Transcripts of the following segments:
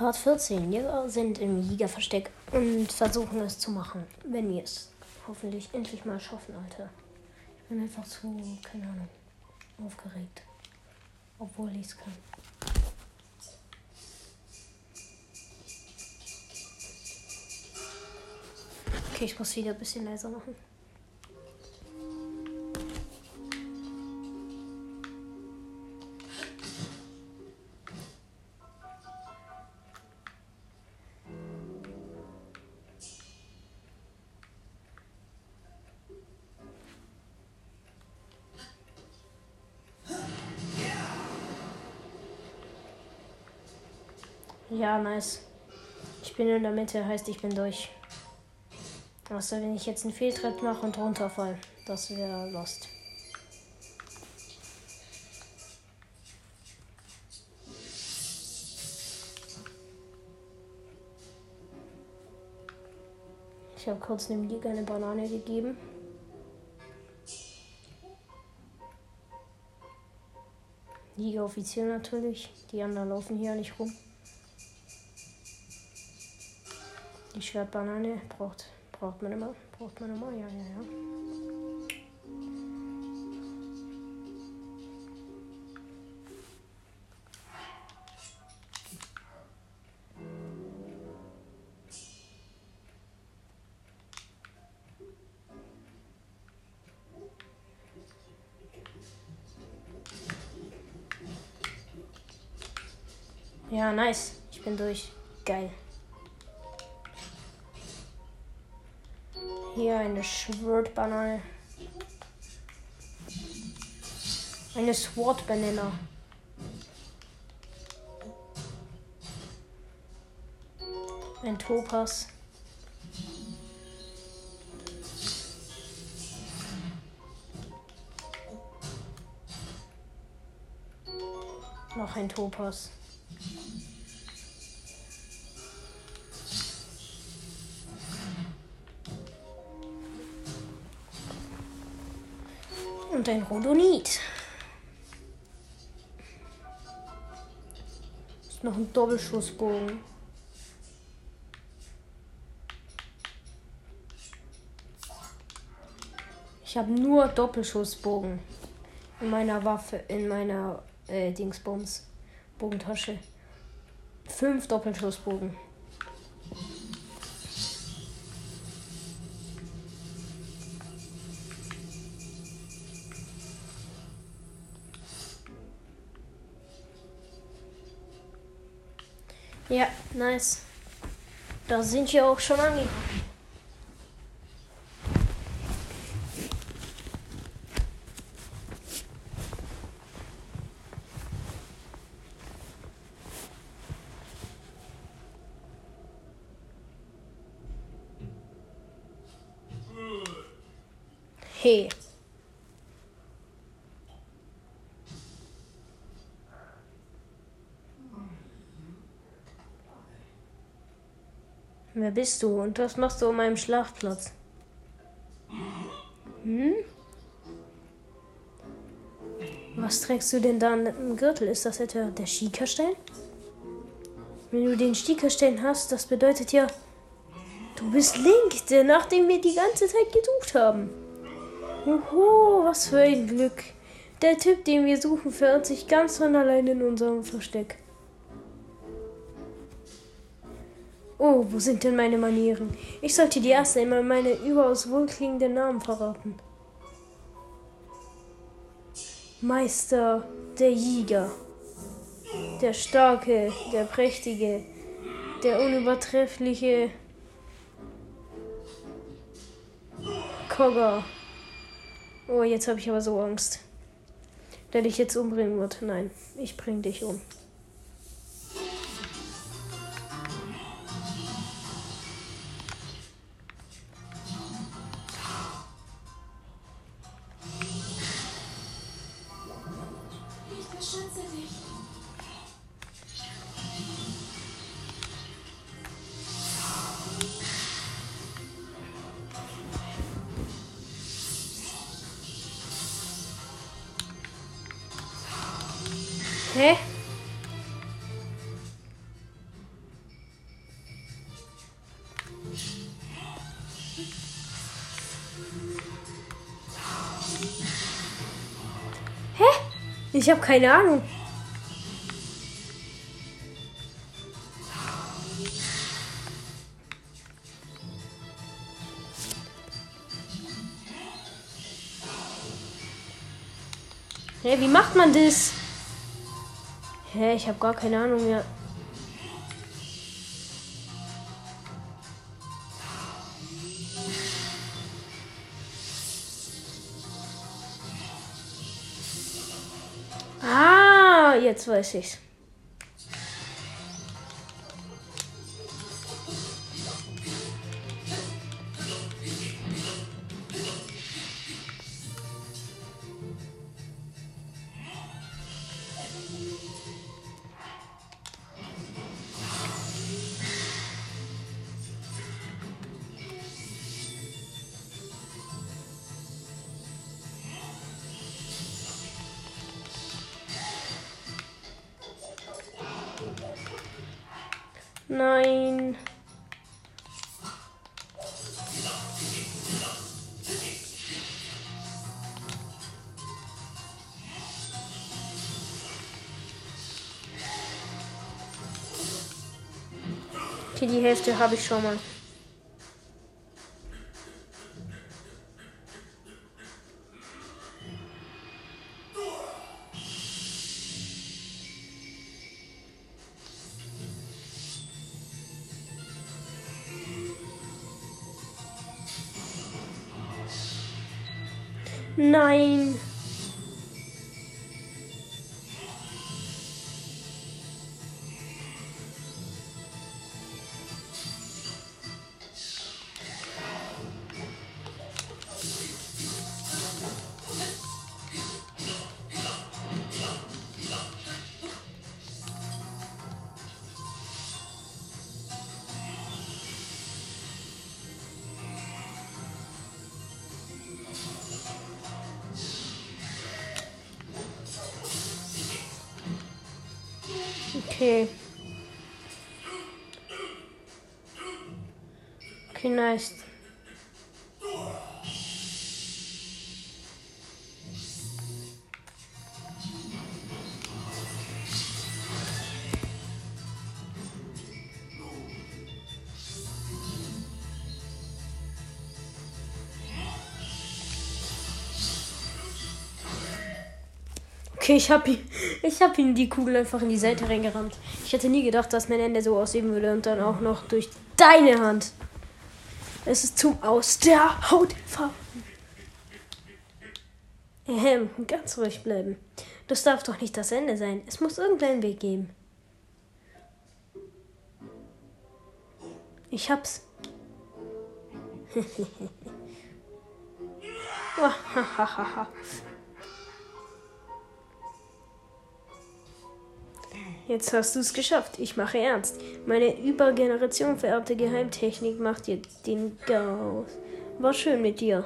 Part 14. Wir sind im Jägerversteck und versuchen es zu machen, wenn wir es hoffentlich endlich mal schaffen, Alter. Ich bin einfach zu, keine Ahnung, aufgeregt. Obwohl ich es kann. Okay, ich muss wieder ein bisschen leiser machen. Ja, nice. Ich bin in der Mitte, heißt ich bin durch. Außer wenn ich jetzt einen Fehltritt mache und runterfall. Das wäre lost. Ich habe kurz dem Liga eine Banane gegeben. Liga offiziell natürlich. Die anderen laufen hier nicht rum. Die Schwertbanane braucht, braucht man immer. Braucht man immer, ja, ja, ja. Ja, nice. Ich bin durch. Geil. Hier eine Schwertbanane. Eine Sword Banana. Ein Topas. Noch ein Topas. Und ein Rhodonit. Ist noch ein Doppelschussbogen. Ich habe nur Doppelschussbogen in meiner Waffe, in meiner äh, Dingsbums Bogentasche. Fünf Doppelschussbogen. Ja, nice. Da sind wir auch schon angekommen. Hey. Wer bist du und was machst du um meinem Schlafplatz? Hm? Was trägst du denn da im Gürtel? Ist das etwa der Schiekerstein? Wenn du den Schiekerstein hast, das bedeutet ja, du bist Link, der nachdem wir die ganze Zeit gesucht haben. Oho, was für ein Glück. Der Typ, den wir suchen, verirrt sich ganz von allein in unserem Versteck. Oh, wo sind denn meine Manieren? Ich sollte dir erst einmal meine überaus wohlklingenden Namen verraten. Meister der Jäger. Der starke, der prächtige, der unübertreffliche Kogger. Oh, jetzt habe ich aber so Angst. Der dich jetzt umbringen wird. Nein, ich bring dich um. Ich habe keine Ahnung. Hä, wie macht man das? Hä, ich habe gar keine Ahnung mehr. Jetzt weiß ich's. Nein. Okay, die Hälfte habe ich schon mal. Okay. Okay, nice. Okay, ich hab ihn. Ich hab ihm die Kugel einfach in die Seite reingerammt. Ich hätte nie gedacht, dass mein Ende so aussehen würde und dann auch noch durch deine Hand. Es ist zum Aus der Haut fahren. Ähm, ganz ruhig bleiben. Das darf doch nicht das Ende sein. Es muss irgendeinen Weg geben. Ich hab's. Jetzt hast du es geschafft. Ich mache ernst. Meine über Generation vererbte Geheimtechnik macht dir den Chaos. War schön mit dir.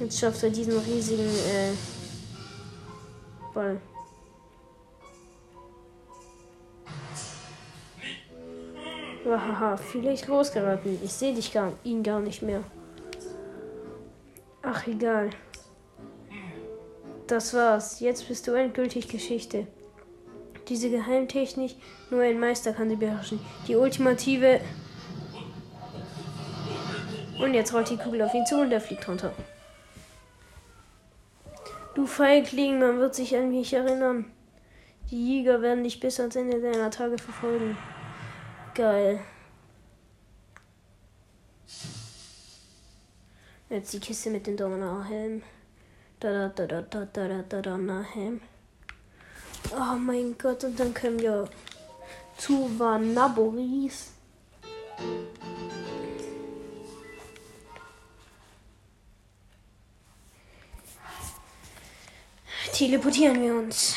Jetzt schafft er diesen riesigen äh, Ball. Haha, vielleicht losgeraten. Ich sehe dich gar, ihn gar nicht mehr. Ach, egal. Das war's. Jetzt bist du endgültig Geschichte. Diese Geheimtechnik, nur ein Meister kann sie beherrschen. Die ultimative. Und jetzt rollt die Kugel auf ihn zu und er fliegt runter. Du Feigling, man wird sich an mich erinnern. Die Jäger werden dich bis ans Ende deiner Tage verfolgen. Geil. Jetzt die Kiste mit dem Donnerhelm. Da, da, da, da, da, da, da, da, Nahem. Oh mein Gott, und dann können wir zu Vanaboris. Teleportieren wir uns.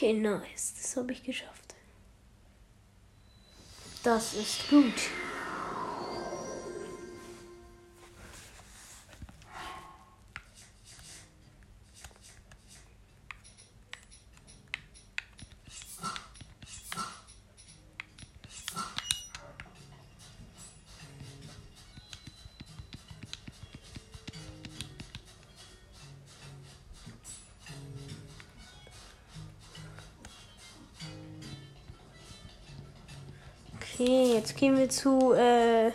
Okay, nice. Das habe ich geschafft. Das ist gut. Okay, jetzt gehen wir zu äh,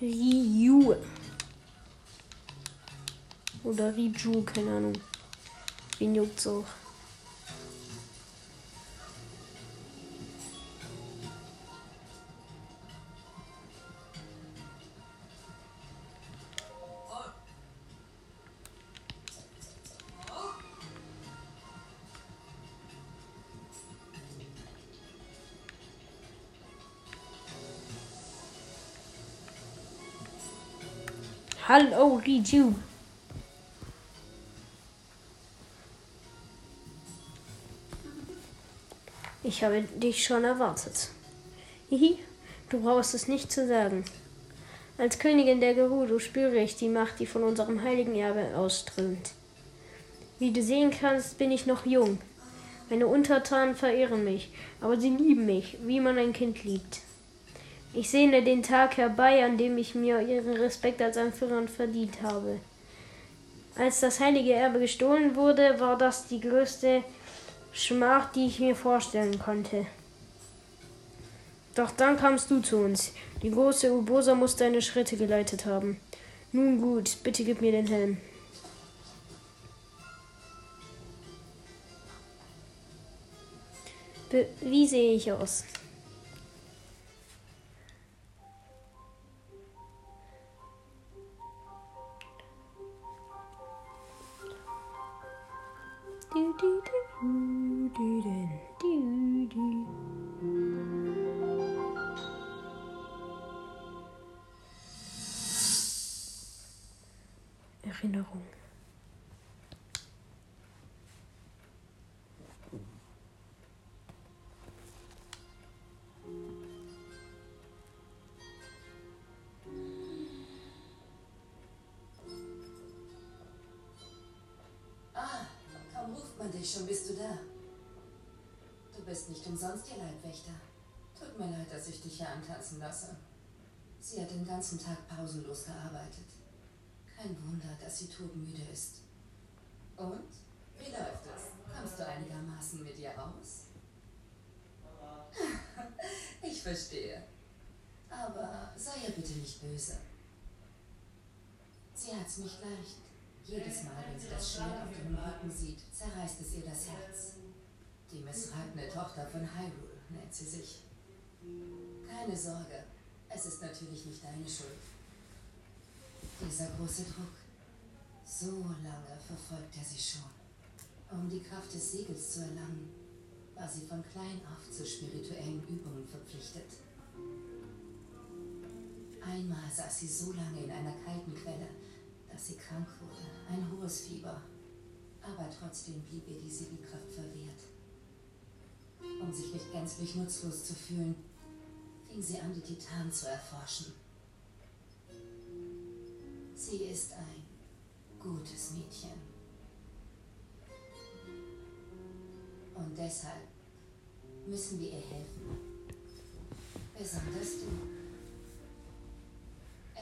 Ryu. Oder Riju, keine Ahnung. Wen juckt's auch? Hallo, Riju. Ich habe dich schon erwartet. Hihi, du brauchst es nicht zu sagen. Als Königin der Gerudo spüre ich die Macht, die von unserem heiligen Erbe ausströmt. Wie du sehen kannst, bin ich noch jung. Meine Untertanen verehren mich, aber sie lieben mich, wie man ein Kind liebt. Ich sehne den Tag herbei, an dem ich mir ihren Respekt als Anführer verdient habe. Als das heilige Erbe gestohlen wurde, war das die größte Schmach, die ich mir vorstellen konnte. Doch dann kamst du zu uns. Die große Ubosa muss deine Schritte geleitet haben. Nun gut, bitte gib mir den Helm. Be wie sehe ich aus? Dich, schon bist du da. Du bist nicht umsonst ihr Leibwächter. Tut mir leid, dass ich dich hier antanzen lasse. Sie hat den ganzen Tag pausenlos gearbeitet. Kein Wunder, dass sie todmüde ist. Und? Wie läuft es? Kommst du einigermaßen mit ihr aus? ich verstehe. Aber sei ihr bitte nicht böse. Sie hat's nicht leicht. Jedes Mal, wenn sie das Schwert auf deinem Rücken sieht, zerreißt es ihr das Herz. Die missratene Tochter von Hyrule nennt sie sich. Keine Sorge, es ist natürlich nicht deine Schuld. Dieser große Druck. So lange verfolgt er sie schon. Um die Kraft des Siegels zu erlangen, war sie von klein auf zu spirituellen Übungen verpflichtet. Einmal saß sie so lange in einer kalten Quelle, dass sie krank wurde, ein hohes Fieber. Aber trotzdem blieb ihr die Siegelkraft verwehrt. Um sich nicht gänzlich nutzlos zu fühlen, fing sie an, die Titanen zu erforschen. Sie ist ein gutes Mädchen. Und deshalb müssen wir ihr helfen. Besonders du.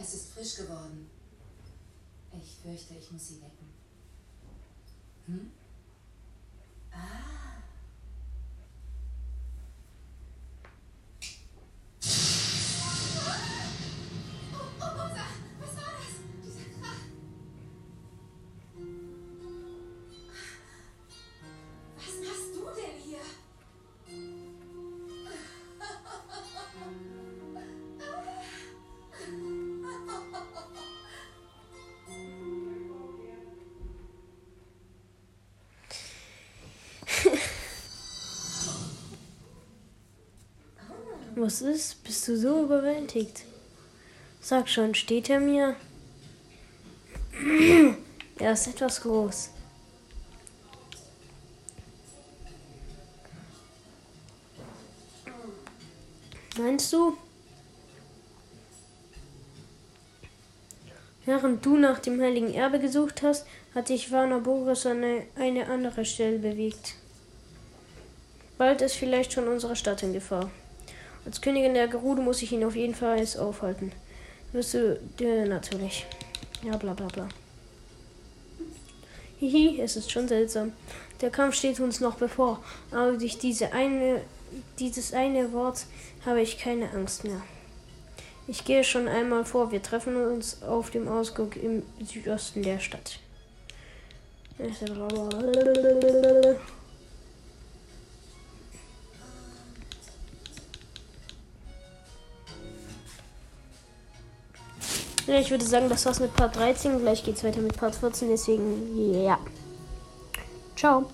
Es ist frisch geworden. Ich fürchte, ich muss sie wecken. Hm? Was ist? Bist du so überwältigt? Sag schon, steht er mir? er ist etwas groß. Meinst du? Während du nach dem heiligen Erbe gesucht hast, hat sich Warner Boris an eine andere Stelle bewegt. Bald ist vielleicht schon unsere Stadt in Gefahr. Als Königin der Gerudo muss ich ihn auf jeden Fall aufhalten. Wirst du dir natürlich. Ja, bla bla bla. Hihi, es ist schon seltsam. Der Kampf steht uns noch bevor, aber durch diese eine, dieses eine Wort habe ich keine Angst mehr. Ich gehe schon einmal vor. Wir treffen uns auf dem Ausguck im Südosten der Stadt. Ja, ich würde sagen, das war's mit Part 13. Gleich geht's weiter mit Part 14. Deswegen, ja. Ciao.